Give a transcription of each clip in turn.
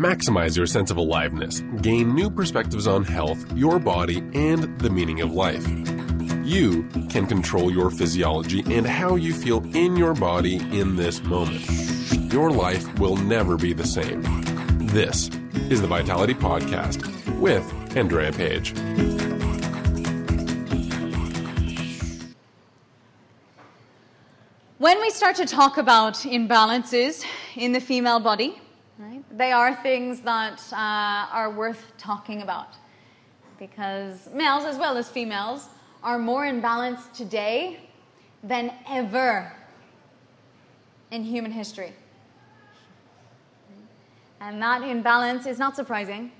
Maximize your sense of aliveness, gain new perspectives on health, your body, and the meaning of life. You can control your physiology and how you feel in your body in this moment. Your life will never be the same. This is the Vitality Podcast with Andrea Page. When we start to talk about imbalances in the female body, right, they are things that uh, are worth talking about because males as well as females are more in balance today than ever in human history. And that imbalance is not surprising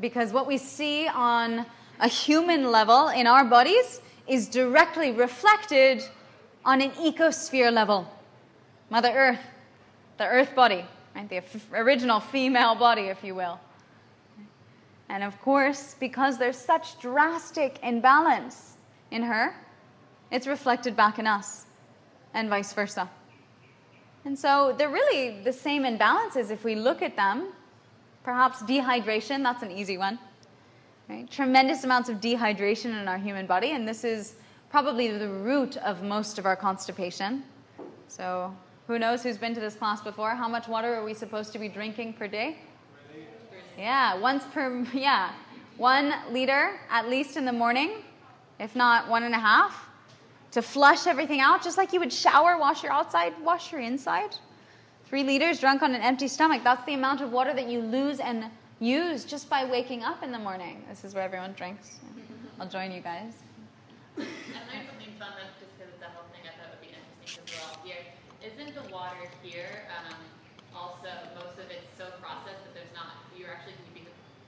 because what we see on a human level in our bodies is directly reflected on an ecosphere level. Mother Earth, the Earth body, right? the original female body, if you will. And of course, because there's such drastic imbalance in her, it's reflected back in us, and vice versa. And so they're really the same imbalances if we look at them. Perhaps dehydration, that's an easy one. Right? Tremendous amounts of dehydration in our human body, and this is probably the root of most of our constipation. So, who knows who's been to this class before? How much water are we supposed to be drinking per day? Yeah, once per, yeah, one liter at least in the morning, if not one and a half, to flush everything out, just like you would shower, wash your outside, wash your inside. Three liters drunk on an empty stomach, that's the amount of water that you lose and use just by waking up in the morning. This is where everyone drinks. I'll join you guys. I learned something fun just because it's a thing I thought would be interesting as well. Isn't the water here um, also most of it's so processed that there's not you're actually keeping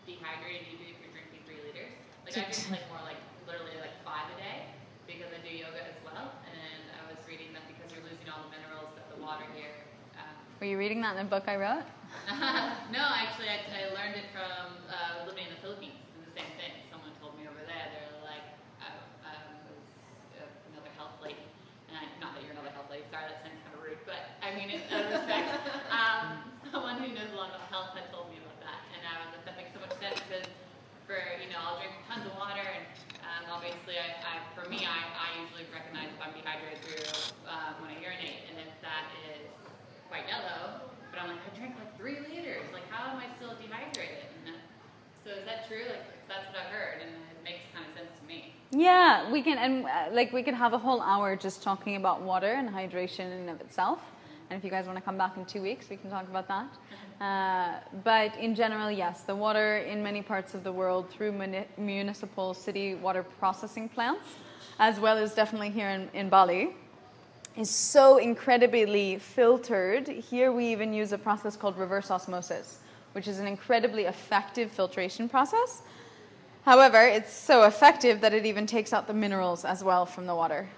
dehydrated even if you're drinking three liters. Like I drink like more like literally like five a day because I do yoga as well. And I was reading that because you're losing all the minerals that the water here. Um, Were you reading that in the book I wrote? no, actually, I, I learned it from uh, living in the Philippines. And the same thing. Someone told me over there. They're like, I, I was uh, another health lady, and I, not that you're another health lady. Sorry, that sounds kind of rude, but I mean it respect. um, someone who knows a lot about health had told me about that, and I was like, that makes so much sense because for you know, I'll drink tons of water, and um, obviously, I, I, for me, I, I usually recognize if I'm dehydrated through uh, when I urinate, and if that is quite yellow, but I'm like, I drank like three liters. Like, how am I still dehydrated? And so is that true? Like, that's what I've heard, and it makes kind of sense to me. Yeah, we can, and uh, like we could have a whole hour just talking about water and hydration in and of itself. And if you guys want to come back in two weeks, we can talk about that. Uh, but in general, yes, the water in many parts of the world through muni- municipal city water processing plants, as well as definitely here in, in Bali, is so incredibly filtered. Here we even use a process called reverse osmosis, which is an incredibly effective filtration process. However, it's so effective that it even takes out the minerals as well from the water.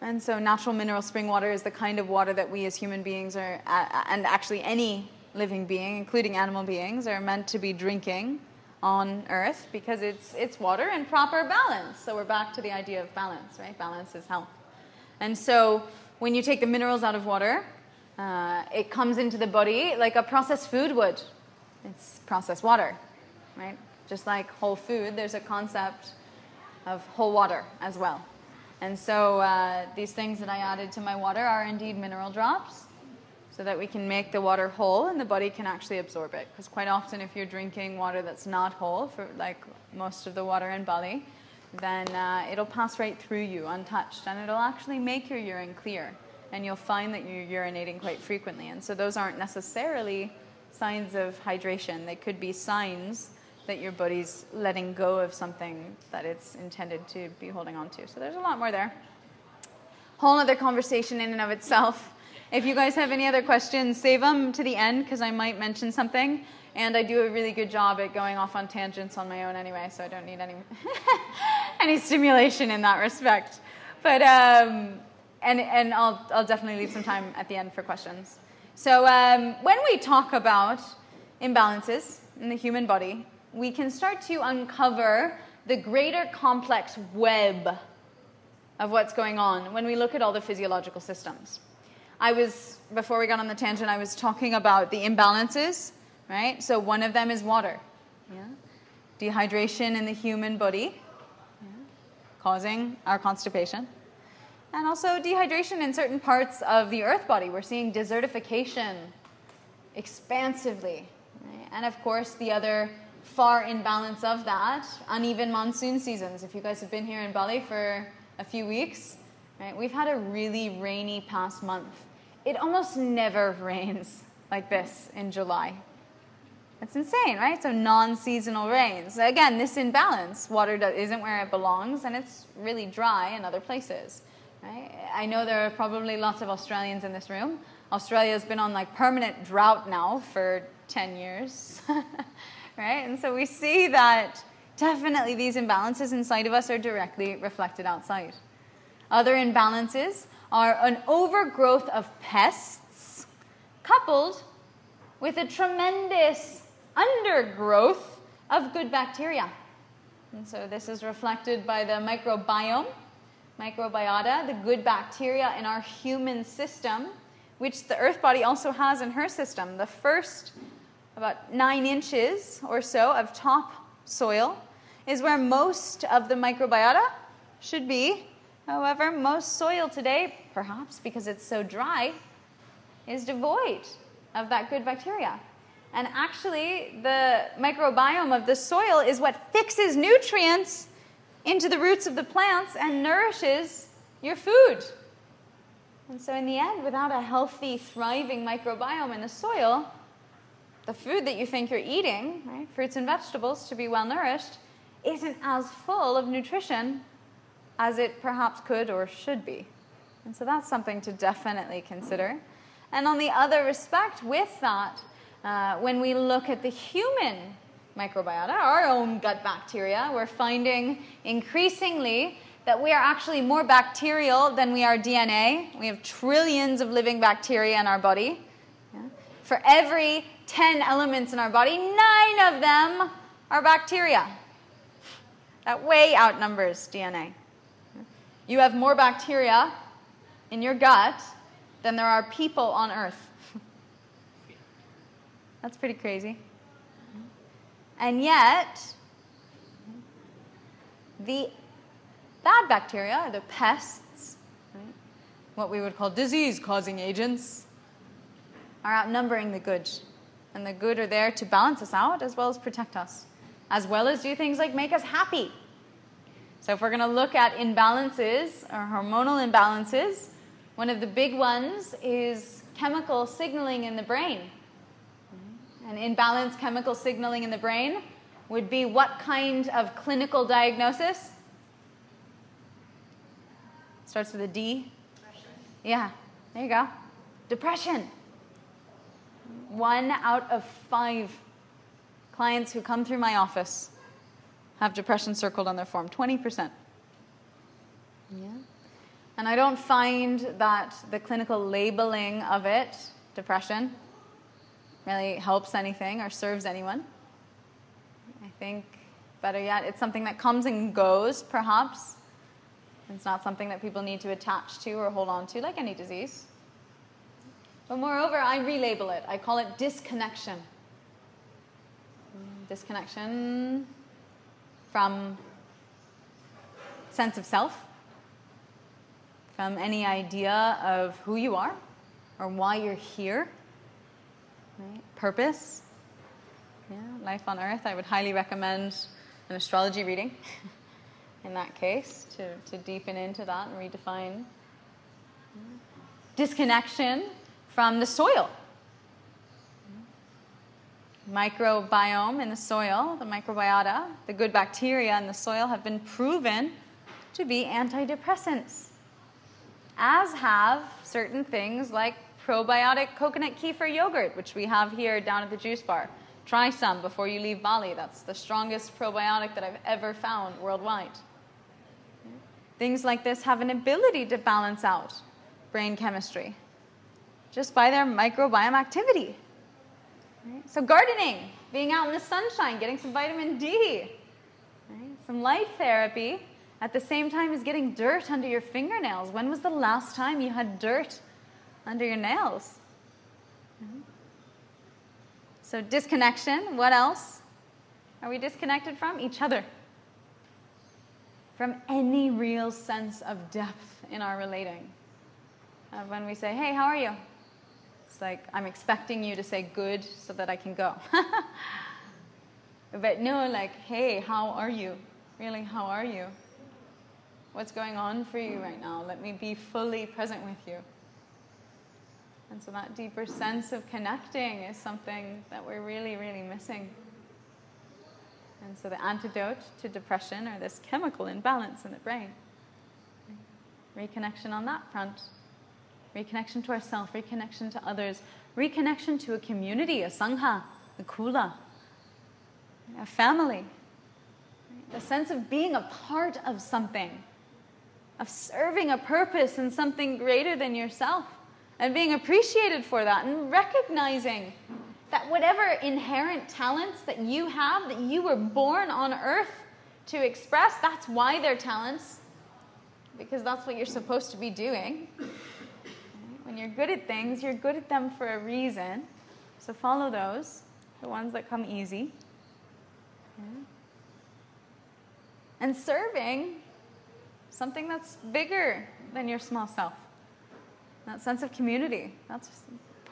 And so, natural mineral spring water is the kind of water that we as human beings are, and actually any living being, including animal beings, are meant to be drinking on Earth because it's, it's water in proper balance. So, we're back to the idea of balance, right? Balance is health. And so, when you take the minerals out of water, uh, it comes into the body like a processed food would. It's processed water, right? Just like whole food, there's a concept of whole water as well. And so uh, these things that I added to my water are indeed mineral drops so that we can make the water whole and the body can actually absorb it. Because quite often, if you're drinking water that's not whole, for like most of the water in Bali, then uh, it'll pass right through you untouched and it'll actually make your urine clear. And you'll find that you're urinating quite frequently. And so those aren't necessarily signs of hydration, they could be signs that your body's letting go of something that it's intended to be holding on to. So there's a lot more there. Whole other conversation in and of itself. If you guys have any other questions, save them to the end because I might mention something. And I do a really good job at going off on tangents on my own anyway, so I don't need any any stimulation in that respect. But um, and and I'll I'll definitely leave some time at the end for questions. So um, when we talk about imbalances in the human body, we can start to uncover the greater complex web of what's going on when we look at all the physiological systems. I was, before we got on the tangent, I was talking about the imbalances right? So one of them is water. Yeah? Dehydration in the human body, yeah? causing our constipation. And also dehydration in certain parts of the earth body. We're seeing desertification expansively. Right? And of course, the other far imbalance of that, uneven monsoon seasons. If you guys have been here in Bali for a few weeks, right, we've had a really rainy past month. It almost never rains like this in July. It's insane, right? So non-seasonal rains. Again, this imbalance. Water isn't where it belongs, and it's really dry in other places. Right? I know there are probably lots of Australians in this room. Australia's been on like permanent drought now for 10 years. right? And so we see that definitely these imbalances inside of us are directly reflected outside. Other imbalances are an overgrowth of pests coupled with a tremendous undergrowth of good bacteria. And so this is reflected by the microbiome, microbiota, the good bacteria in our human system, which the earth body also has in her system. The first about nine inches or so of top soil is where most of the microbiota should be. However, most soil today, perhaps because it's so dry, is devoid of that good bacteria. And actually, the microbiome of the soil is what fixes nutrients into the roots of the plants and nourishes your food. And so, in the end, without a healthy, thriving microbiome in the soil, the food that you think you're eating, right, fruits and vegetables, to be well nourished, isn't as full of nutrition as it perhaps could or should be. And so that's something to definitely consider. And on the other respect, with that, uh, when we look at the human microbiota, our own gut bacteria, we're finding increasingly that we are actually more bacterial than we are DNA. We have trillions of living bacteria in our body. Yeah? For every 10 elements in our body, nine of them are bacteria. That way outnumbers DNA. You have more bacteria in your gut than there are people on earth. That's pretty crazy. And yet, the bad bacteria, the pests, what we would call disease causing agents, are outnumbering the good and the good are there to balance us out as well as protect us, as well as do things like make us happy. So, if we're going to look at imbalances or hormonal imbalances, one of the big ones is chemical signaling in the brain. An imbalanced chemical signaling in the brain would be what kind of clinical diagnosis? Starts with a D. Depression. Yeah, there you go. Depression one out of five clients who come through my office have depression circled on their form 20%. Yeah. And I don't find that the clinical labeling of it, depression, really helps anything or serves anyone. I think, better yet, it's something that comes and goes, perhaps. It's not something that people need to attach to or hold on to, like any disease. But moreover, I relabel it. I call it disconnection. Disconnection from sense of self, from any idea of who you are or why you're here. Right? Purpose. Yeah, life on earth. I would highly recommend an astrology reading in that case to, to deepen into that and redefine. Disconnection from the soil. Microbiome in the soil, the microbiota, the good bacteria in the soil have been proven to be antidepressants, as have certain things like probiotic coconut kefir yogurt, which we have here down at the juice bar. Try some before you leave Bali. That's the strongest probiotic that I've ever found worldwide. Things like this have an ability to balance out brain chemistry just by their microbiome activity. Right? So, gardening, being out in the sunshine, getting some vitamin D, right? some light therapy, at the same time as getting dirt under your fingernails. When was the last time you had dirt under your nails? So, disconnection, what else? Are we disconnected from? Each other. From any real sense of depth in our relating. When we say, hey, how are you? It's like, I'm expecting you to say good so that I can go. but no, like, hey, how are you? Really, how are you? What's going on for you right now? Let me be fully present with you. And so that deeper sense of connecting is something that we're really, really missing. And so the antidote to depression or this chemical imbalance in the brain. Reconnection on that front. Reconnection to ourselves, reconnection to others, reconnection to a community, a sangha, a kula, a family. The sense of being a part of something, of serving a purpose in something greater than yourself and being appreciated for that and recognizing that whatever inherent talents that you have, that you were born on earth to express, that's why they're talents, because that's what you're supposed to be doing. You're good at things, you're good at them for a reason. So follow those, the ones that come easy. And serving something that's bigger than your small self that sense of community. That's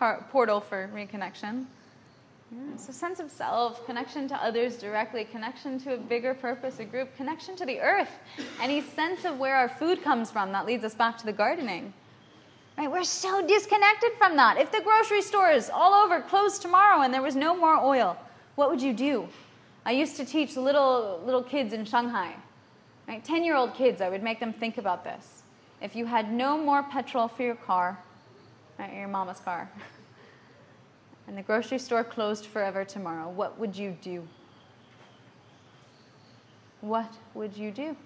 a portal for reconnection. Yeah, a sense of self, connection to others directly, connection to a bigger purpose, a group, connection to the earth, any sense of where our food comes from. That leads us back to the gardening. Right? We're so disconnected from that. If the grocery stores all over closed tomorrow and there was no more oil, what would you do? I used to teach little little kids in Shanghai, right? Ten-year-old kids. I would make them think about this if you had no more petrol for your car, right, your mama's car, and the grocery store closed forever tomorrow, what would you do? What would you do?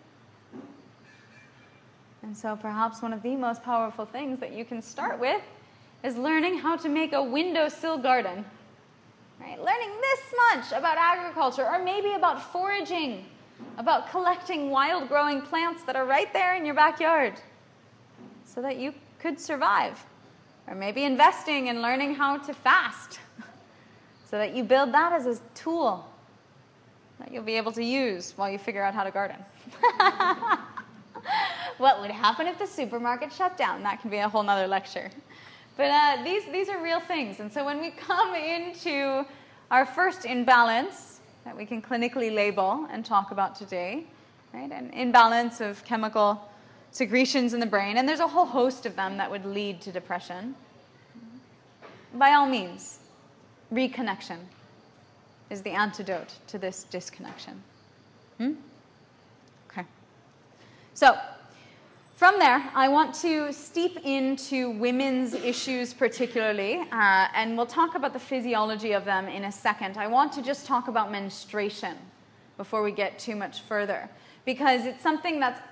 And so, perhaps one of the most powerful things that you can start with is learning how to make a windowsill garden. Right? Learning this much about agriculture, or maybe about foraging, about collecting wild growing plants that are right there in your backyard so that you could survive. Or maybe investing in learning how to fast so that you build that as a tool that you'll be able to use while you figure out how to garden. what would happen if the supermarket shut down? That can be a whole nother lecture. But uh, these, these are real things. And so when we come into our first imbalance that we can clinically label and talk about today, right, an imbalance of chemical secretions in the brain, and there's a whole host of them that would lead to depression. By all means, reconnection is the antidote to this disconnection. Hmm? Okay. So, from there, I want to steep into women's issues particularly, uh, and we'll talk about the physiology of them in a second. I want to just talk about menstruation before we get too much further, because it's something that's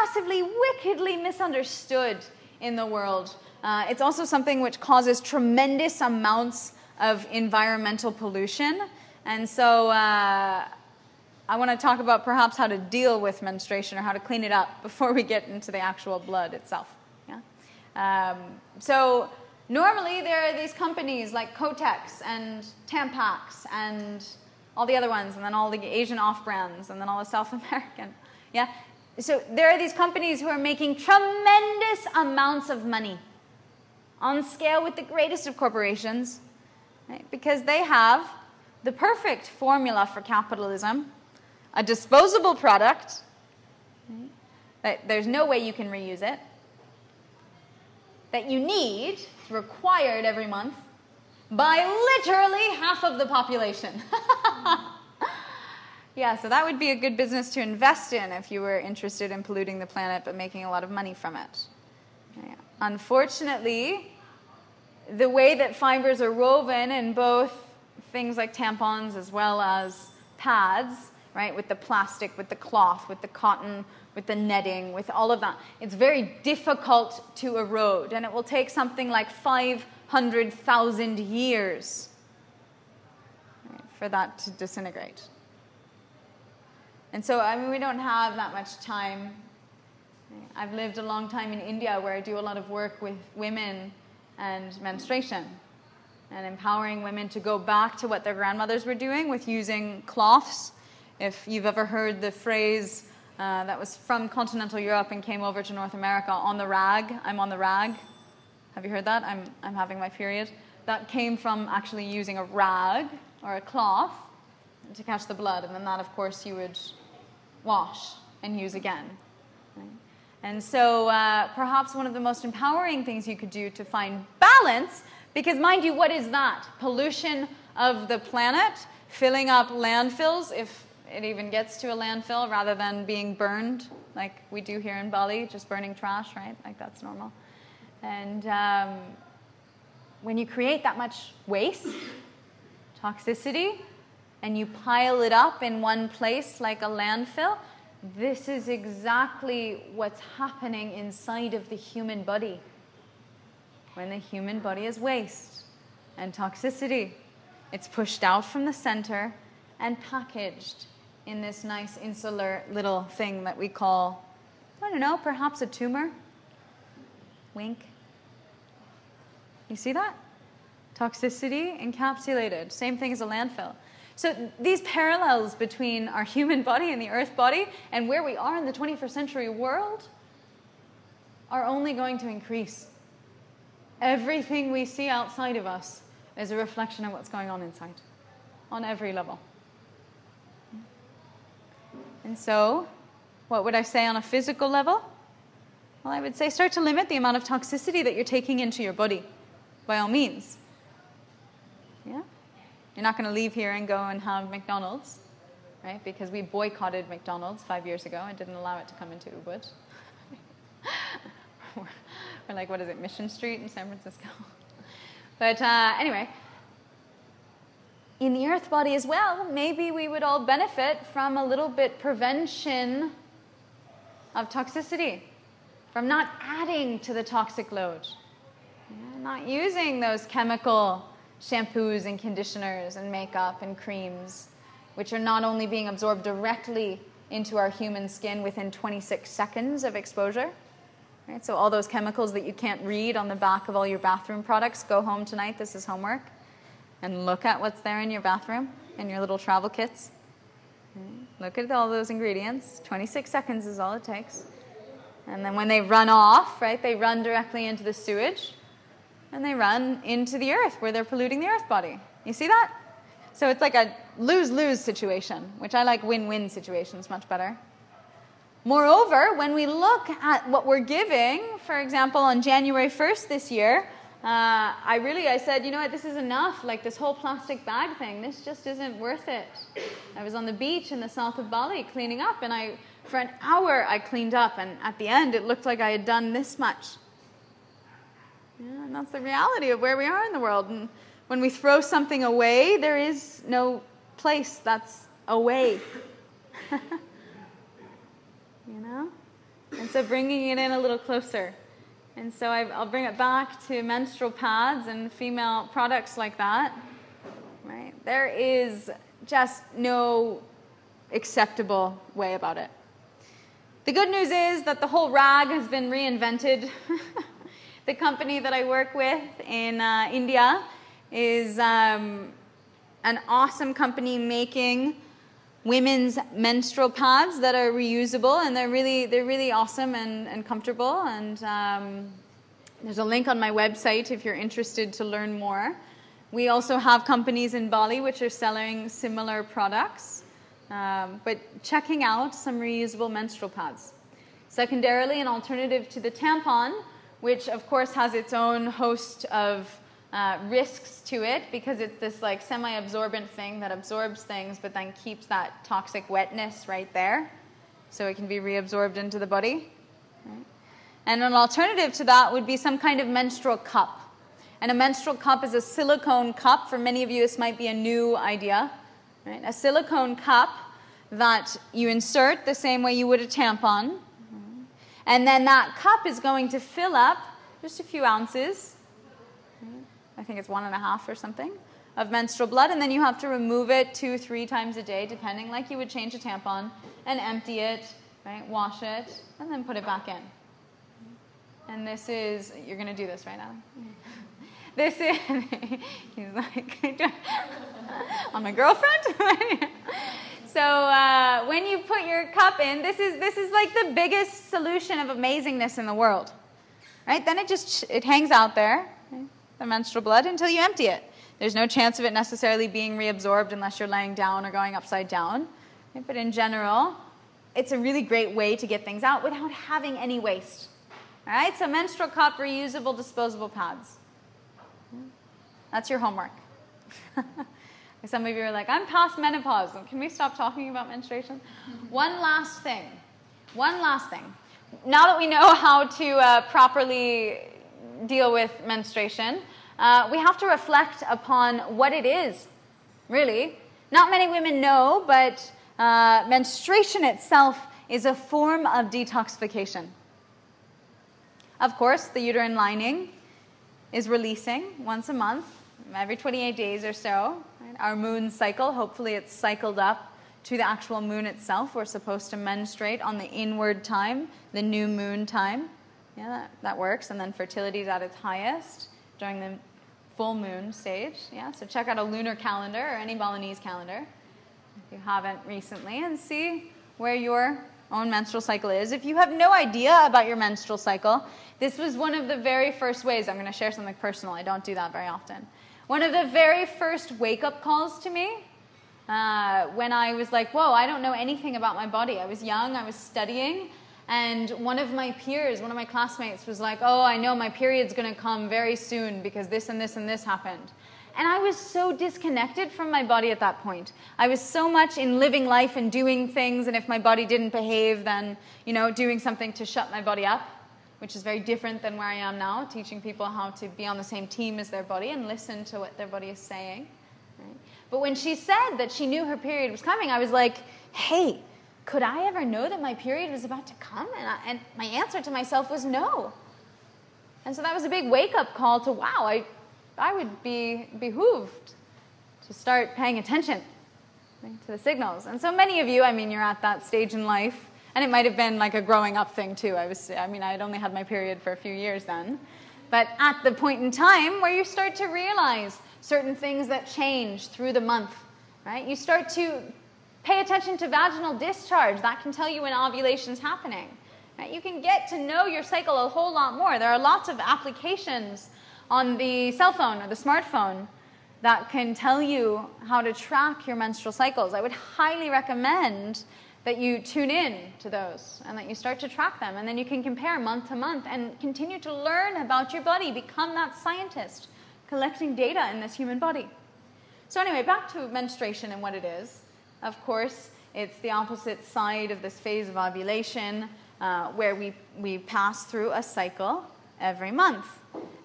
massively, wickedly misunderstood in the world. Uh, it's also something which causes tremendous amounts of environmental pollution. And so uh, I want to talk about perhaps how to deal with menstruation or how to clean it up before we get into the actual blood itself. Yeah? Um, so normally there are these companies like Kotex and Tampax and all the other ones, and then all the Asian off brands, and then all the South American. Yeah, so there are these companies who are making tremendous amounts of money on scale with the greatest of corporations right? because they have the perfect formula for capitalism a disposable product that there's no way you can reuse it that you need required every month by literally half of the population Yeah, so that would be a good business to invest in if you were interested in polluting the planet but making a lot of money from it. Yeah. Unfortunately, the way that fibers are woven in both things like tampons as well as pads, right, with the plastic, with the cloth, with the cotton, with the netting, with all of that, it's very difficult to erode. And it will take something like 500,000 years for that to disintegrate. And so, I mean, we don't have that much time. I've lived a long time in India where I do a lot of work with women and menstruation. and empowering women to go back to what their grandmothers were doing with using cloths. If you've ever heard the phrase uh, that was from continental Europe and came over to North America, on the rag, I'm on the rag. Have you heard that? I'm, I'm having my period. That came from actually using a rag or a cloth to catch the blood, and then that, of course, you would wash and use again. And so, uh, perhaps one of the most empowering things you could do to find balance, because mind you, what is that? Pollution of the planet, filling up landfills, if it even gets to a landfill, rather than being burned like we do here in Bali, just burning trash, right? Like that's normal. And um, when you create that much waste, toxicity, and you pile it up in one place like a landfill, this is exactly what's happening inside of the human body. When the human body is waste and toxicity, it's pushed out from the center and packaged in this nice insular little thing that we call, I don't know, perhaps a tumor. Wink. You see that? Toxicity encapsulated. Same thing as a landfill. So these parallels between our human body and the earth body and where we are in the 21st century world are only going to increase. Everything we see outside of us is a reflection of what's going on inside on every level. And so, what would I say on a physical level? Well, I would say start to limit the amount of toxicity that you're taking into your body, by all means. Yeah? You're not going to leave here and go and have McDonald's, right? Because we boycotted McDonald's five years ago and didn't allow it to come into Ubud. we're like, what is it, Mission Street in San Francisco? but uh, anyway, in the earth body as well, maybe we would all benefit from a little bit prevention of toxicity, from not adding to the toxic load, not using those chemical shampoos and conditioners and makeup and creams, which are not only being absorbed directly into our human skin within 26 seconds of exposure. Right? So, all those chemicals that you can't read on the back of all your bathroom products, go home tonight, this is homework, and look at what's there in your bathroom in your little travel kits. Look at all those ingredients. 26 seconds is all it takes. And then when they run off, right, they run directly into the sewage and they run into the earth where they're polluting the earth body. You see that? So it's like a lose lose situation, which I like win win situations much better. Moreover, when we look at what we're giving, for example, on January 1st this year, uh, I really I said, you know what, this is enough. Like this whole plastic bag thing, this just isn't worth it. I was on the beach in the south of Bali cleaning up, and I for an hour I cleaned up, and at the end it looked like I had done this much. Yeah, and that's the reality of where we are in the world. And when we throw something away, there is no place that's away. you know? And so bringing it in a little closer. And so I, will bring it back to menstrual pads and female products like that. Right? There is just no acceptable way about it. The good news is that the whole rag has been reinvented. the company that I work with in uh, India is um, an awesome company making women's menstrual pads that are reusable and they're really they're really awesome and, and comfortable. And um, there's a link on my website if you're interested to learn more. We also have companies in bali which are selling similar products um, but checking out some reusable menstrual pads. Secondarily an alternative to the tampon which of course has its own host of uh, risks to it because it's this like semi-absorbent thing that absorbs things but then keeps that toxic wetness right there. So it can be reabsorbed into the body and an alternative to that would be some kind of menstrual cup. And a menstrual cup is a silicone cup. For many of you this might be a new idea right? a silicone cup that you insert the same way you would a tampon. And then that cup is going to fill up just a few ounces, I think it's one and a half or something, of menstrual blood. And then you have to remove it two, three times a day, depending, like you would change a tampon, and empty it, right? Wash it, and then put it back in. And this is, you're going to do this right now. this is, he's like, on my girlfriend? so uh, when you put your cup in, this is, this is like the biggest solution of amazingness in the world. Right? Then it just, it hangs out there, the menstrual blood, until you empty it. There's no chance of it necessarily being reabsorbed unless you're laying down or going upside down. But in general, it's a really great way to get things out without having any waste. All right, so menstrual cup, reusable, disposable pads. That's your homework. Some of you are like, I'm past menopause. Can we stop talking about menstruation? One last thing. One last thing. Now that we know how to uh, properly deal with menstruation, uh, we have to reflect upon what it is, really. Not many women know, but uh, menstruation itself is a form of detoxification. Of course, the uterine lining is releasing once a month, every 28 days or so. Right? Our moon cycle, hopefully, it's cycled up to the actual moon itself. We're supposed to menstruate on the inward time, the new moon time. Yeah, that, that works. And then fertility is at its highest during the full moon stage. Yeah, so check out a lunar calendar or any Balinese calendar if you haven't recently and see where your own menstrual cycle is. If you have no idea about your menstrual cycle, this was one of the very first ways. I'm going to share something personal. I don't do that very often. One of the very first wake up calls to me uh, when I was like, whoa, I don't know anything about my body. I was young, I was studying, and one of my peers, one of my classmates, was like, oh, I know my period's to come very soon because this and this and this happened. And I was so disconnected from my body at that point. I was so much in living life and doing things, and if my body didn't behave, then, you know, doing something to shut my body up, which is very different than where I am now, teaching people how to be on the same team as their body and listen to what their body is saying. Right? But when she said that she knew her period was coming, I was like, hey, could I ever know that my period was about to come? And, I, and my answer to myself was no. And so that was a big wake up call to wow, I I would be behooved to start paying attention to the signals. And so many of you, I mean, you're at that stage in life, and it might have been like a growing up thing too. I was, I mean, I had only had my period for a few years then. But at the point in time where you start to realize certain things that change through the month, right? You start to pay attention to vaginal discharge. That can tell you when ovulation is happening. Right? You can get to know your cycle a whole lot more. There are lots of applications on the cell phone or the smartphone that can tell you how to track your menstrual cycles. I would highly recommend that you tune in to those and that you start to track them. And then you can compare month to month and continue to learn about your body, become that scientist collecting data in this human body. So, anyway, back to menstruation and what it is. Of course, it's the opposite side of this phase of ovulation uh, where we, we pass through a cycle every month.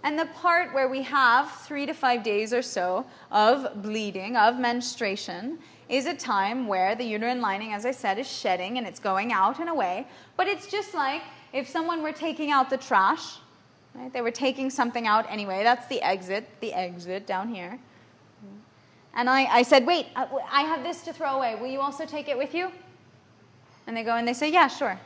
And the part where we have three to five days or so of bleeding, of menstruation, is a time where the uterine lining, as I said, is shedding and it's going out and away. But it's just like if someone were taking out the trash, right? They were taking something out anyway. That's the exit, the exit down here. And I, I said, Wait, uh, I have this to throw away. Will you also take it with you? And they go and they say, Yeah, sure.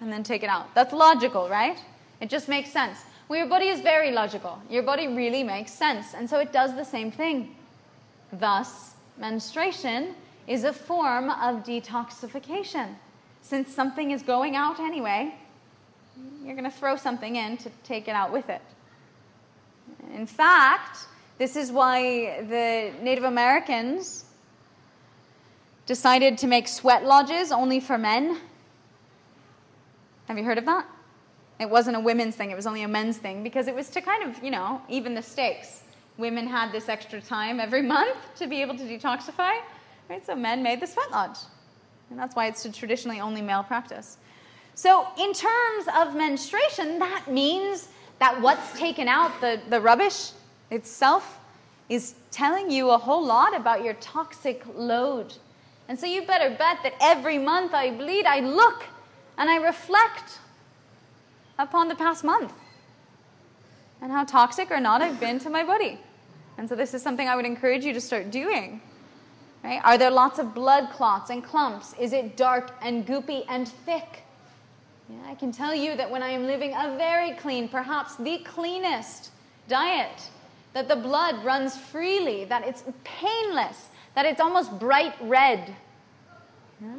And then take it out. That's logical, right? It just makes sense. Well, your body is very logical. Your body really makes sense. And so it does the same thing. Thus, menstruation is a form of detoxification. Since something is going out anyway, you're going to throw something in to take it out with it. In fact, this is why the Native Americans decided to make sweat lodges only for men. Have you heard of that? It wasn't a women's thing, it was only a men's thing because it was to kind of, you know, even the stakes. Women had this extra time every month to be able to detoxify, right? So men made the sweat lodge. And that's why it's traditionally only male practice. So, in terms of menstruation, that means that what's taken out, the, the rubbish itself, is telling you a whole lot about your toxic load. And so, you better bet that every month I bleed, I look and I reflect upon the past month and how toxic or not I've been to my body. And so this is something I would encourage you to start doing. Right? Are there lots of blood clots and clumps? Is it dark and goopy and thick? Yeah, I can tell you that when I am living a very clean, perhaps the cleanest diet, that the blood runs freely, that it's painless, that it's almost bright red. Yeah?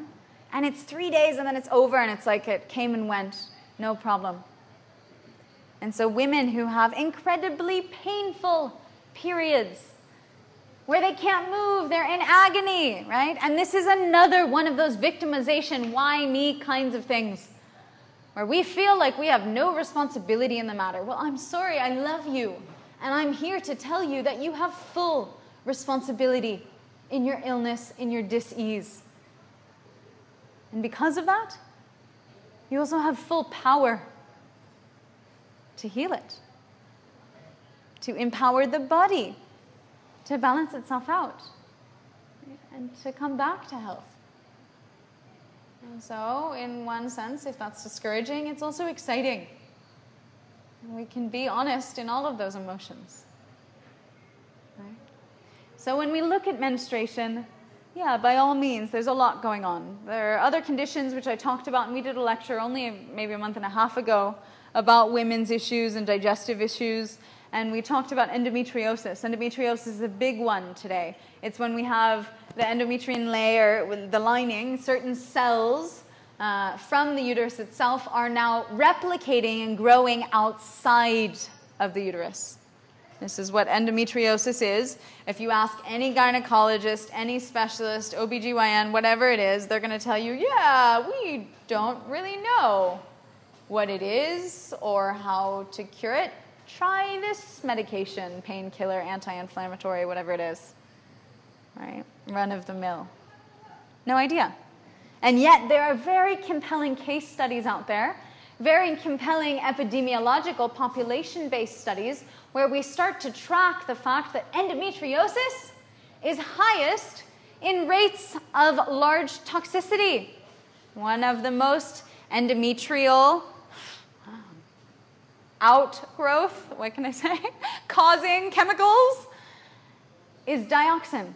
And it's three days and then it's over and it's like it came and went, no problem. And so, women who have incredibly painful periods where they can't move, they're in agony, right? And this is another one of those victimization, why me kinds of things, where we feel like we have no responsibility in the matter. Well, I'm sorry, I love you. And I'm here to tell you that you have full responsibility in your illness, in your dis-ease. And because of that, you also have full power to heal it, to empower the body to balance itself out, and to come back to health. And so, in one sense, if that's discouraging, it's also exciting. We can be honest in all of those emotions. Right? So, when we look at menstruation, yeah, by all means, there's a lot going on. There are other conditions which I talked about, and we did a lecture only maybe a month and a half ago about women's issues and digestive issues. And we talked about endometriosis. Endometriosis is a big one today. It's when we have the endometrium layer, the lining, certain cells uh, from the uterus itself are now replicating and growing outside of the uterus. This is what endometriosis is. If you ask any gynecologist, any specialist, OBGYN, whatever it is, they're going to tell you, yeah, we don't really know what it is or how to cure it. Try this medication, painkiller, anti inflammatory, whatever it is. Right? Run of the mill. No idea. And yet, there are very compelling case studies out there, very compelling epidemiological population based studies where we start to track the fact that endometriosis is highest in rates of large toxicity. One of the most endometrial outgrowth, what can I say, causing chemicals is dioxin.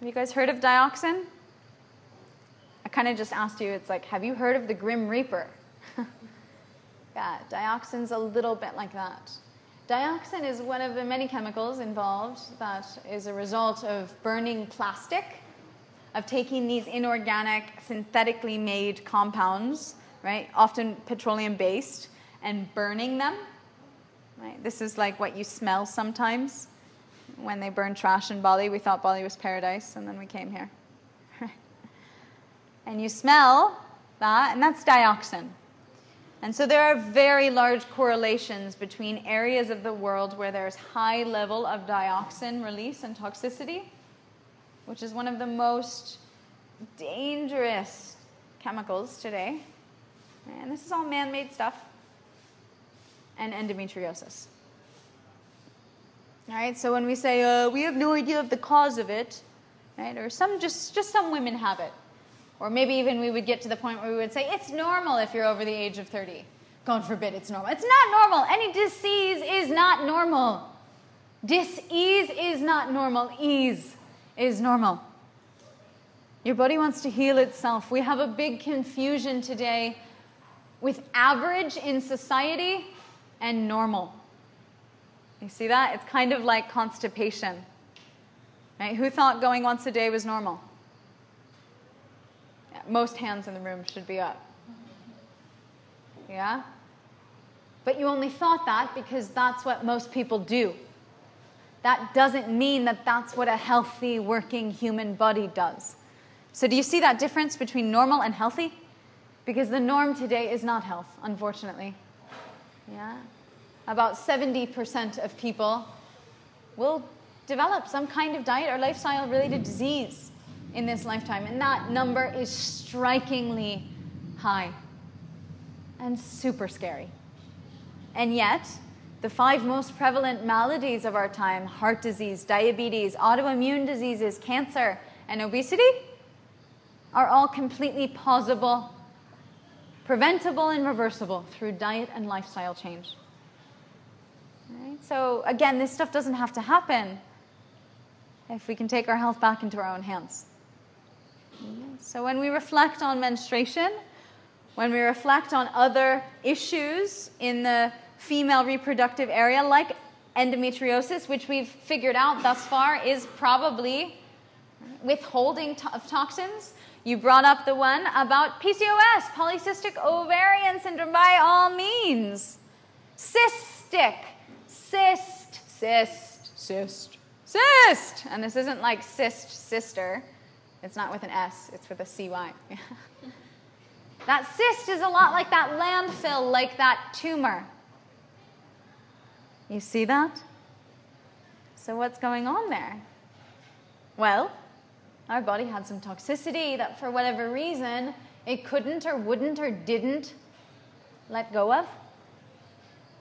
Have you guys heard of dioxin? Kind of just asked you, it's like, have you heard of the Grim Reaper? yeah, dioxin's a little bit like that. Dioxin is one of the many chemicals involved that is a result of burning plastic, of taking these inorganic, synthetically made compounds, right, often petroleum based, and burning them. Right? This is like what you smell sometimes. When they burn trash in Bali, we thought Bali was paradise, and then we came here and you smell that, and that's dioxin. And so there are very large correlations between areas of the world where there's high level of dioxin release and toxicity, which is one of the most dangerous chemicals today. And this is all man-made stuff. And endometriosis. All right, so when we say uh, we have no idea of the cause of it, right, or some just just some women have it, or maybe even we would get to the point where we would say, it's normal if you're over the age of 30. God forbid it's normal. It's not normal. Any disease is not normal. Disease is not normal. Ease is normal. Your body wants to heal itself. We have a big confusion today with average in society and normal. You see that? It's kind of like constipation. Right? Who thought going once a day was normal? Most hands in the room should be up. Yeah? But you only thought that because that's what most people do. That doesn't mean that that's what a healthy, working human body does. So, do you see that difference between normal and healthy? Because the norm today is not health, unfortunately. Yeah? About 70% of people will develop some kind of diet or lifestyle related disease in this lifetime. And that number is strikingly high and super scary. And yet, the five most prevalent maladies of our time heart disease, diabetes, autoimmune diseases, cancer, and obesity are all completely pausable, preventable, and reversible through diet and lifestyle change. Right? So, again, this stuff doesn't have to happen if we can take our health back into our own hands. So when we reflect on menstruation, when we reflect on other issues in the female reproductive area, like endometriosis, which we've figured out thus far is probably withholding to- of toxins. You brought up the one about PCOS, polycystic ovarian syndrome, by all means. Cystic, cyst, cyst, cyst, cyst. And this isn't like cyst, sister. It's not with an S, it's with a CY. that cyst is a lot like that landfill, like that tumor. You see that? So, what's going on there? Well, our body had some toxicity that, for whatever reason, it couldn't or wouldn't or didn't let go of.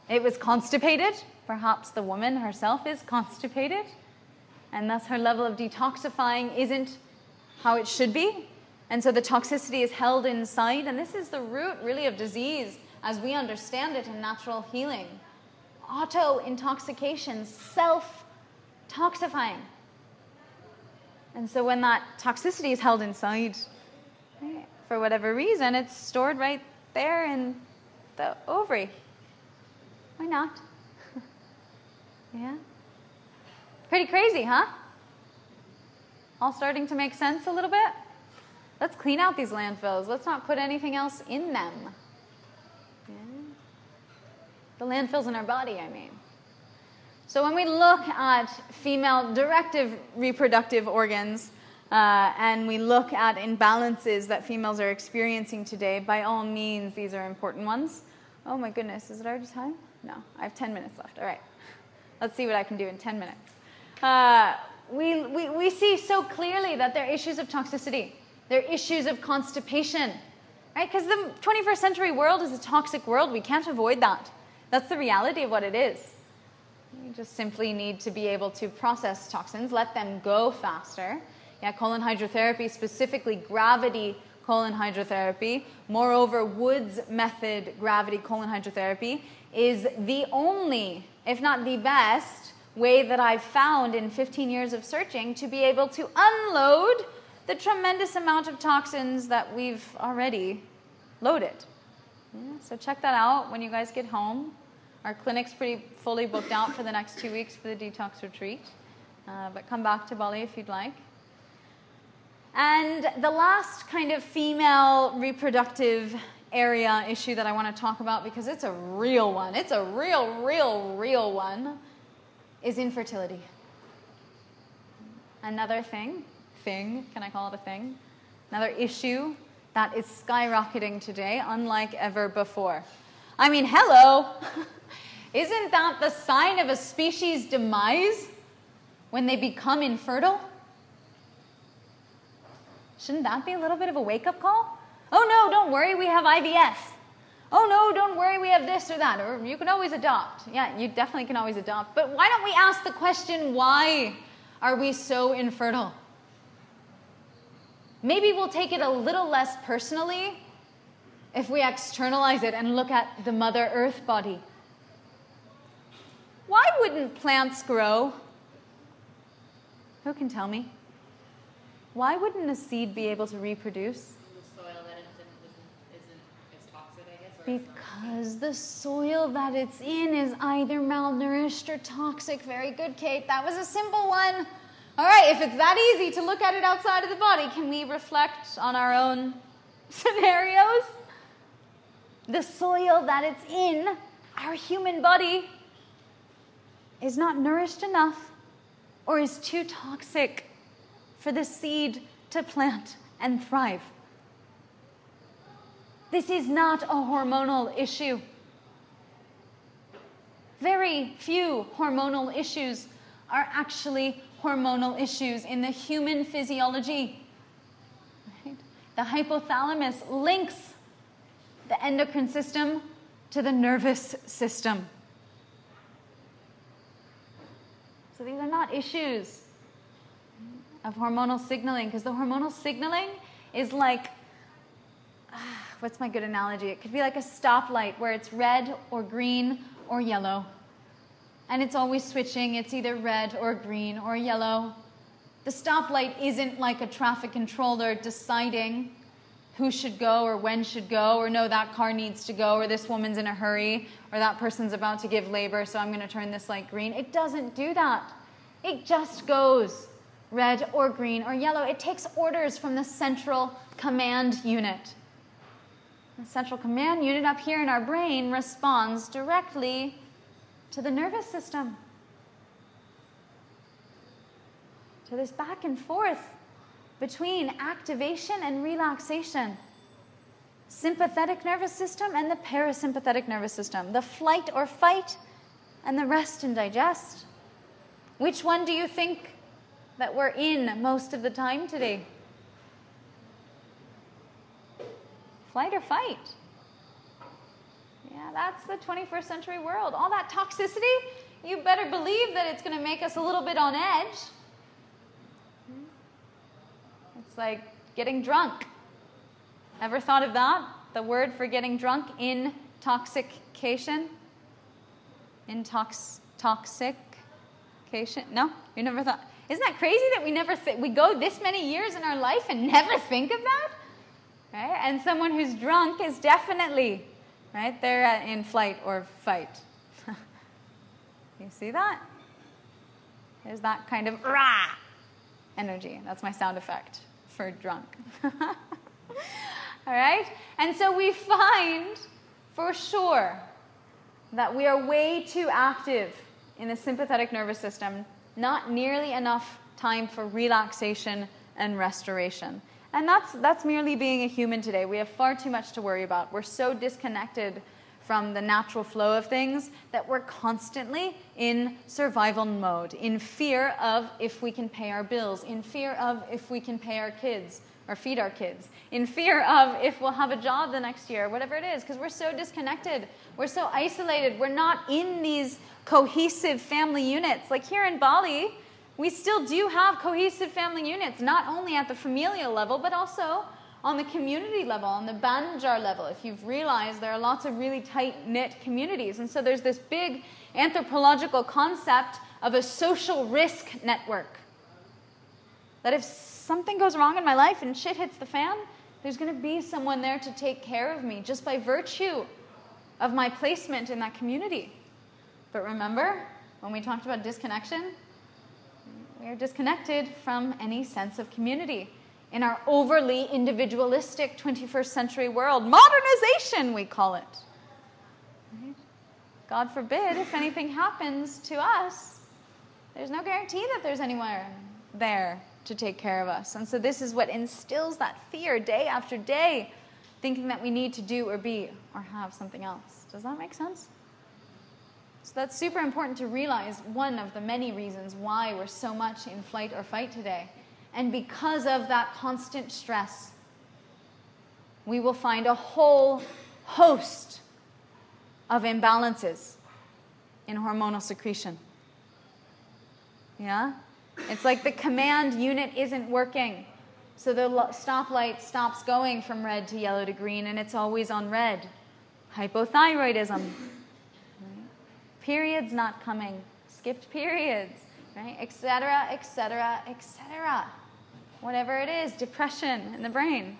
It was constipated. Perhaps the woman herself is constipated, and thus her level of detoxifying isn't how it should be. And so the toxicity is held inside, and this is the root, really, of disease as we understand it in natural healing. Auto intoxication, self toxifying. And so when that toxicity is held inside, eh, for whatever reason, it's stored right there in the ovary. Why not? yeah? Pretty crazy, huh? All starting to make sense a little bit? Let's clean out these landfills. Let's not put anything else in them. Yeah? The landfills in our body, I mean. So when we look at female directive reproductive organs uh, and we look at imbalances that females are experiencing today, by all means, these are important ones. Oh my goodness, is it already time? No, I have 10 minutes left. All right. Let's see what I can do in 10 minutes. Uh, we, we, we see so clearly that there are issues of toxicity, there are issues of constipation, right? Because the 21st century world is a toxic world. We can't avoid that. That's the reality of what it is. You just simply need to be able to process toxins, let them go faster. Yeah, colon hydrotherapy, specifically gravity colon hydrotherapy. Moreover, Wood's method gravity colon hydrotherapy is the only, if not the best, way that I've found in 15 years of searching to be able to unload the tremendous amount of toxins that we've already loaded. Yeah, so check that out when you guys get home. Our clinic's pretty fully booked out for the next two weeks for the detox retreat. Uh, but come back to Bali if you'd like. And the last kind of female reproductive area issue that I want to talk about because it's a real one, it's a real, real, real one, is infertility. Another thing, thing, can I call it a thing? Another issue that is skyrocketing today, unlike ever before. I mean, hello! Isn't that the sign of a species' demise when they become infertile? Shouldn't that be a little bit of a wake up call? Oh no, don't worry, we have IVF. Oh no, don't worry, we have this or that. Or you can always adopt. Yeah, you definitely can always adopt. But why don't we ask the question why are we so infertile? Maybe we'll take it a little less personally if we externalize it and look at the Mother Earth body. Why wouldn't plants grow? Who can tell me? Why wouldn't a seed be able to reproduce? The soil that it's in isn't, isn't it's toxic, I guess. Or it's not- Because the soil that it's in is either malnourished or toxic. Very good, Kate. That was a simple one. All right, if it's that easy to look at it outside of the body, can we reflect on our own scenarios? The soil that it's in, our human body, is not nourished enough or is too toxic for the seed to plant and thrive. This is not a hormonal issue. Very few hormonal issues are actually hormonal issues in the human physiology. Right? The hypothalamus links the endocrine system to the nervous system. So these are not issues of hormonal signaling because the hormonal signaling is like what's my good analogy? It could be like a stoplight where it's red or green or yellow. And it's always switching. It's either red or green or yellow. The stoplight isn't like a traffic controller deciding who should go or when should go or no that car needs to go or this woman's in a hurry or that person's about to give labor so i'm going to turn this light green it doesn't do that it just goes red or green or yellow it takes orders from the central command unit the central command unit up here in our brain responds directly to the nervous system to this back and forth between activation and relaxation. Sympathetic nervous system and the parasympathetic nervous system, the flight or fight and the rest and digest. Which one do you think that we're in most of the time today? Flight or fight? Yeah, that's the 21st century world. All that toxicity, you better believe that it's going to make us a little bit on edge. Hmm? It's like getting drunk. Ever thought of that? The word for getting drunk? Intoxication? Intox toxication? No? You never thought? Isn't that crazy that we never th- we go this many years in our life and never think of that? And someone who's drunk is definitely right. They're in flight or fight. you see that? There's that kind of rah energy. That's my sound effect for drunk. All right? And so we find for sure that we are way too active in the sympathetic nervous system, not nearly enough time for relaxation and restoration. And that's, that's merely being a human today. We have far too much to worry about. We're so disconnected from the natural flow of things that we're constantly in survival mode, in fear of if we can pay our bills, in fear of if we can pay our kids or feed our kids, in fear of if we'll have a job the next year, whatever it is, because we're so disconnected. We're so isolated. We're not in these cohesive family units. Like here in Bali, we still do have cohesive family units, not only at the familial level, but also on the community level, on the Banjar level, if you've realized there are lots of really tight knit communities. And so there's this big anthropological concept of a social risk network. That if something goes wrong in my life and shit hits the fan, there's going to be someone there to take care of me just by virtue of my placement in that community. But remember when we talked about disconnection? We are disconnected from any sense of community in our overly individualistic 21st century world. Modernization, we call it. God forbid if anything happens to us, there's no guarantee that there's anywhere there to take care of us. And so, this is what instills that fear day after day, thinking that we need to do or be or have something else. Does that make sense? So, that's super important to realize one of the many reasons why we're so much in flight or fight today and because of that constant stress, we will find a whole host of imbalances in hormonal secretion. Yeah? It's like the command unit isn't working. So the stoplight stops going from red to yellow to green and it's always on red. Hypothyroidism. Periods not coming. Skipped periods, right? Etc., etc., etc whatever it is, depression in the brain.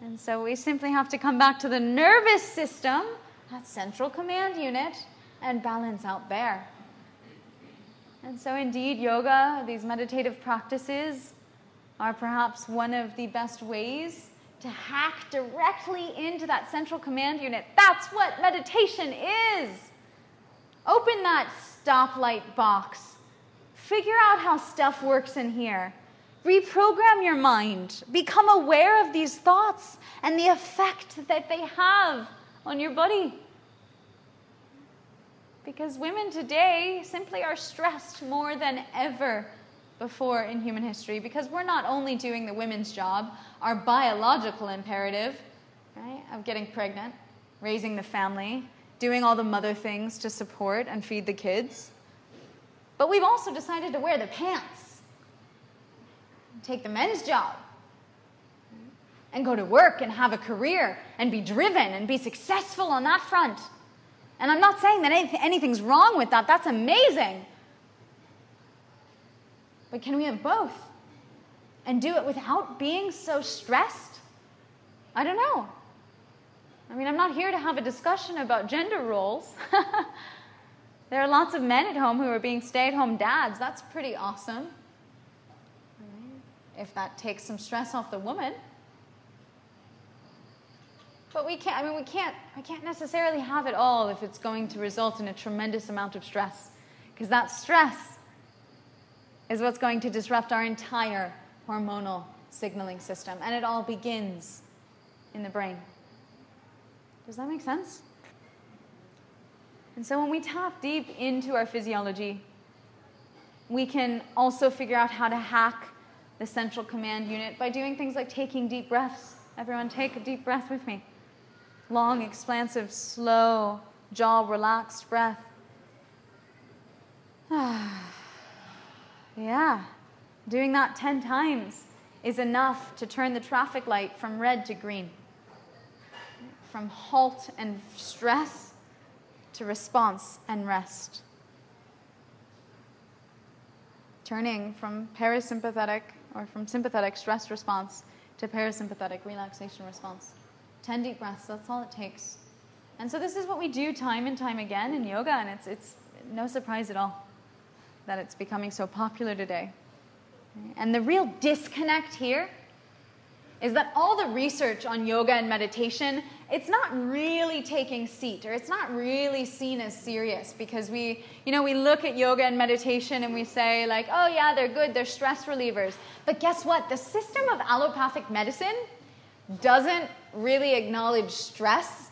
And so we simply have to come back to the nervous system, that central command unit, and balance out there. And so, indeed, yoga, these meditative practices, are perhaps one of the best ways to hack directly into that central command unit. That's what meditation is. Open that stoplight box. Figure out how stuff works in here. Reprogram your mind. Become aware of these thoughts and the effect that they have on your body. Because women today simply are stressed more than ever before in human history because we're not only doing the women's job, our biological imperative, right, of getting pregnant, raising the family, doing all the mother things to support and feed the kids, but we've also decided to wear the pants take the men's job and go to work and have a career and be driven and be successful on that front. And I'm not saying that anything's wrong with that, that's amazing. But can we have both? And do it without being so stressed I don't know. I mean, I'm not here to have a discussion about gender roles. there are lots of men at home who are being stay at home dads. That's pretty awesome. If that takes some stress off the woman. But we can't, I mean, we can't, we can't necessarily have it all if it's going to result in a tremendous amount of stress. Because that stress is what's going to disrupt our entire hormonal signaling system. And it all begins in the brain. Does that make sense? And so when we tap deep into our physiology, we can also figure out how to hack the central command unit by doing things like taking deep breaths. Everyone, take a deep breath with me. Long, expansive, slow, jaw relaxed breath. yeah, doing that 10 times is enough to turn the traffic light from red to green from halt and stress to response and rest. Turning from parasympathetic or from sympathetic stress response to parasympathetic relaxation response. 10 deep breaths, that's all it takes. And so this is what we do time and time again in yoga, and it's, it's no surprise at all that it's becoming so popular today. And the real disconnect here is that all the research on yoga and meditation it's not really taking seat or it's not really seen as serious because we you know we look at yoga and meditation and we say like oh yeah they're good they're stress relievers. But guess what? The system of allopathic medicine doesn't really acknowledge stress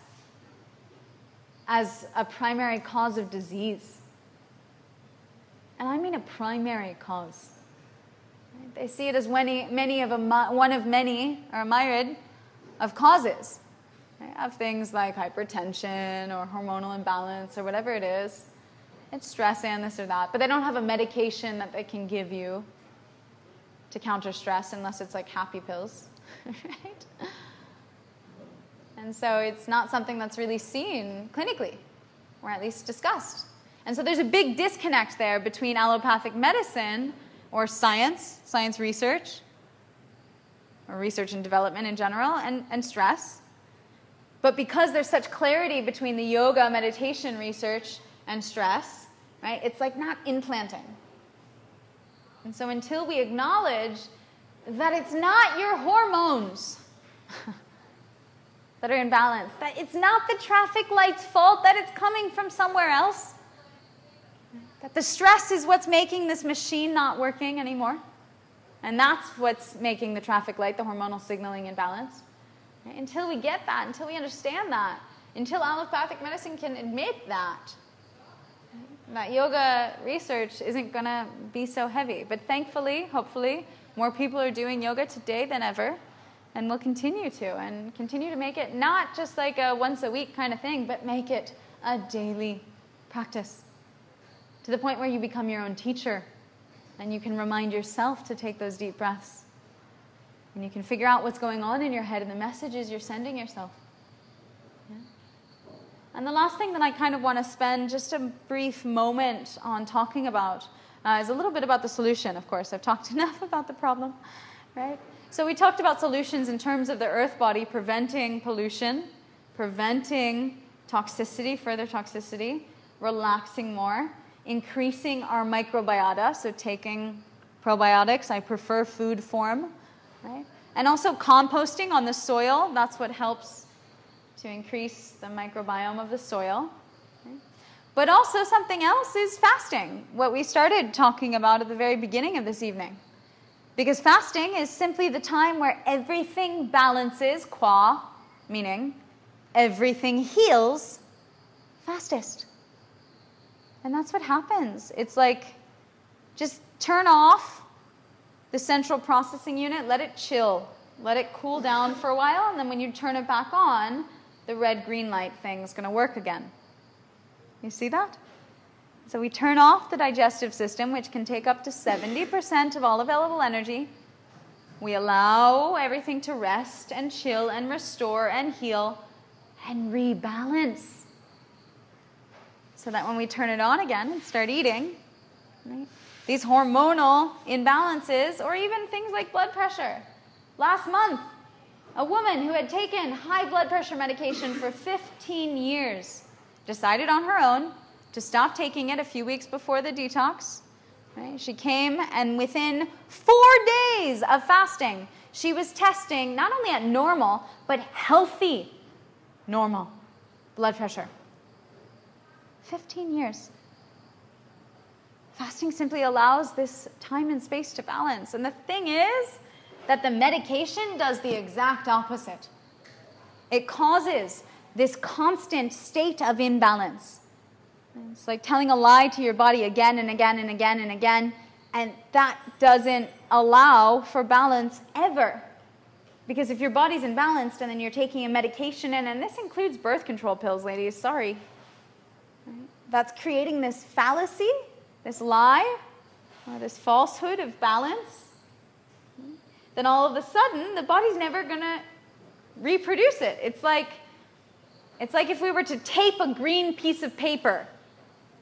as a primary cause of disease. And i mean a primary cause they see it as many, many of a, one of many or a myriad of causes of things like hypertension or hormonal imbalance or whatever it is. It's stress and this or that. But they don't have a medication that they can give you to counter stress unless it's like happy pills, right? And so it's not something that's really seen clinically, or at least discussed. And so there's a big disconnect there between allopathic medicine or science, science research, or research and development in general, and, and stress. But because there's such clarity between the yoga, meditation research, and stress, right, it's like not implanting. And so until we acknowledge that it's not your hormones that are in balance, that it's not the traffic light's fault, that it's coming from somewhere else, that the stress is what's making this machine not working anymore. And that's what's making the traffic light, the hormonal signaling imbalance. Until we get that, until we understand that, until allopathic medicine can admit that, that yoga research isn't going to be so heavy. But thankfully, hopefully, more people are doing yoga today than ever, and will continue to, and continue to make it not just like a once a week kind of thing, but make it a daily practice to the point where you become your own teacher and you can remind yourself to take those deep breaths and you can figure out what's going on in your head and the messages you're sending yourself. Yeah? And the last thing that I kind of want to spend just a brief moment on talking about uh, is a little bit about the solution, of course. I've talked enough about the problem, right? So we talked about solutions in terms of the earth body preventing pollution, preventing toxicity, further toxicity, relaxing more, increasing our microbiota, so taking probiotics. I prefer food form right? And also composting on the soil, that's what helps to increase the microbiome of the soil. But also something else is fasting, what we started talking about at the very beginning of this evening. Because fasting is simply the time where everything balances, qua, meaning everything heals fastest. And that's what happens. It's like just turn off the central processing unit, let it chill, let it cool down for a while, and then when you turn it back on, the red green light thing is going to work again. You see that? So we turn off the digestive system, which can take up to 70% of all available energy. We allow everything to rest and chill and restore and heal and rebalance. So that when we turn it on again and start eating, right, these hormonal imbalances, or even things like blood pressure. Last month, A woman who had taken high blood pressure medication for 15 years decided on her own to stop taking it a few weeks before the detox. Right? She came, and within four days of fasting, she was testing not only at normal, but healthy normal blood pressure. 15 years. Fasting simply allows this time and space to balance. And the thing is that the medication does the exact opposite. It causes this constant state of imbalance. It's like telling a lie to your body again and again and again and again, and that doesn't allow for balance ever. Because if your body's imbalanced and then you're taking a medication in, and this includes birth control pills, ladies, sorry, that's creating this fallacy this lie or this falsehood of balance, then all of a sudden the body's never going to reproduce it. It's like it's like if we were to tape a green piece of paper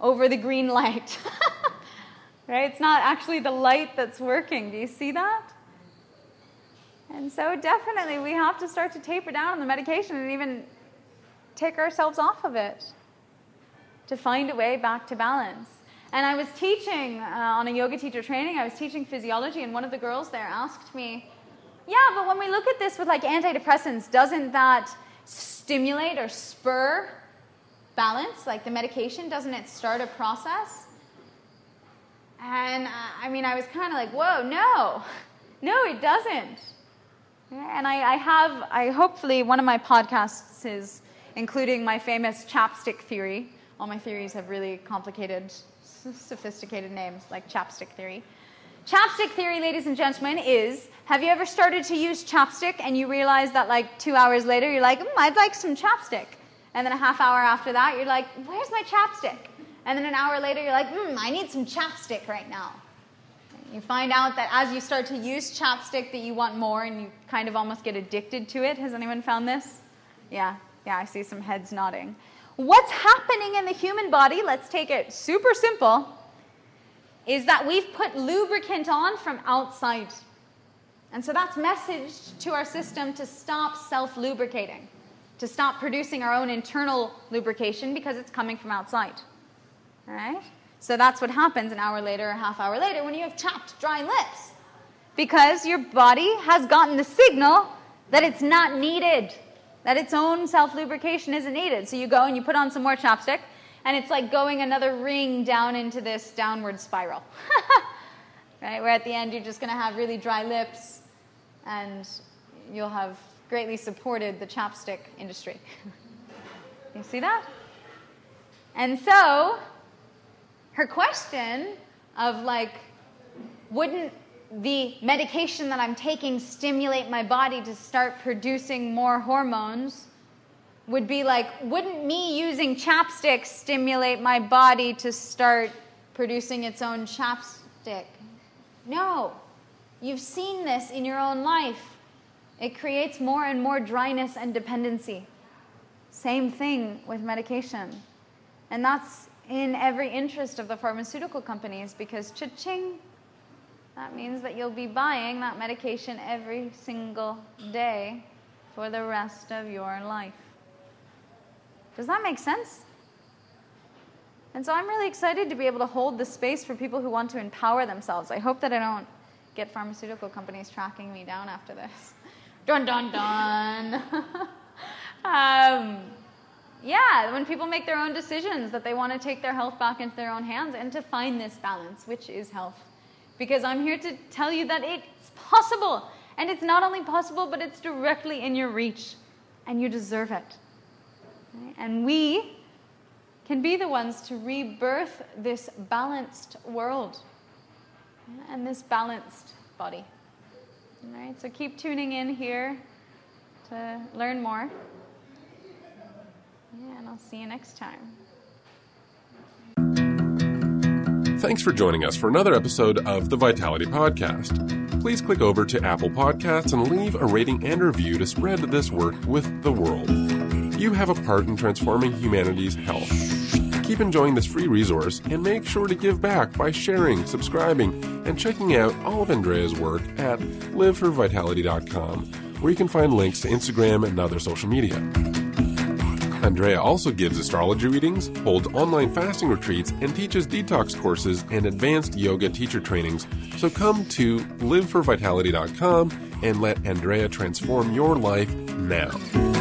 over the green light. right? It's not actually the light that's working. Do you see that? And so definitely we have to start to taper down on the medication and even take ourselves off of it to find a way back to balance. And I was teaching uh, on a yoga teacher training, I was teaching physiology, and one of the girls there asked me, Yeah, but when we look at this with like antidepressants, doesn't that stimulate or spur balance? Like the medication, doesn't it start a process? And uh, I mean, I was kind of like, Whoa, no, no, it doesn't. And I, I have, I hopefully, one of my podcasts is including my famous chapstick theory. All my theories have really complicated sophisticated names like chapstick theory. Chapstick theory, ladies and gentlemen, is have you ever started to use chapstick and you realize that like two hours later you're like, mm, I'd like some chapstick. And then a half hour after that you're like, where's my chapstick? And then an hour later you're like, mm, I need some chapstick right now. You find out that as you start to use chapstick that you want more and you kind of almost get addicted to it. Has anyone found this? Yeah, yeah, I see some heads nodding. What's happening in the human body, let's take it super simple, is that we've put lubricant on from outside. And so that's messaged to our system to stop self lubricating, to stop producing our own internal lubrication because it's coming from outside. All right? So that's what happens an hour later, a half hour later, when you have chapped, dry lips. Because your body has gotten the signal that it's not needed that its own self lubrication isn't needed. So you go and you put on some more chapstick, and it's like going another ring down into this downward spiral. right? Where at the end you're just going to have really dry lips, and you'll have greatly supported the chapstick industry. you see that? And so, her question of like, wouldn't the medication that I'm taking stimulate my body to start producing more hormones would be like, wouldn't me using chapstick stimulate my body to start producing its own chapstick? No. You've seen this in your own life. It creates more and more dryness and dependency. Same thing with medication. And that's in every interest of the pharmaceutical companies because cha-ching, that means that you'll be buying that medication every single day for the rest of your life. Does that make sense? And so I'm really excited to be able to hold the space for people who want to empower themselves. I hope that I don't get pharmaceutical companies tracking me down after this. Dun dun dun. um, yeah, when people make their own decisions that they want to take their health back into their own hands and to find this balance, which is health because I'm here to tell you that it's possible. And it's not only possible, but it's directly in your reach, and you deserve it. And we can be the ones to rebirth this balanced world and this balanced body. All right, so keep tuning in here to learn more. Yeah, and I'll see you next time. Thanks for joining us for another episode of the Vitality Podcast. Please click over to Apple Podcasts and leave a rating and review to spread this work with the world. You have a part in transforming humanity's health. Keep enjoying this free resource and make sure to give back by sharing, subscribing, and checking out all of Andrea's work at liveforvitality.com where you can find links to Instagram and other social media. Andrea also gives astrology readings, holds online fasting retreats, and teaches detox courses and advanced yoga teacher trainings. So come to liveforvitality.com and let Andrea transform your life now.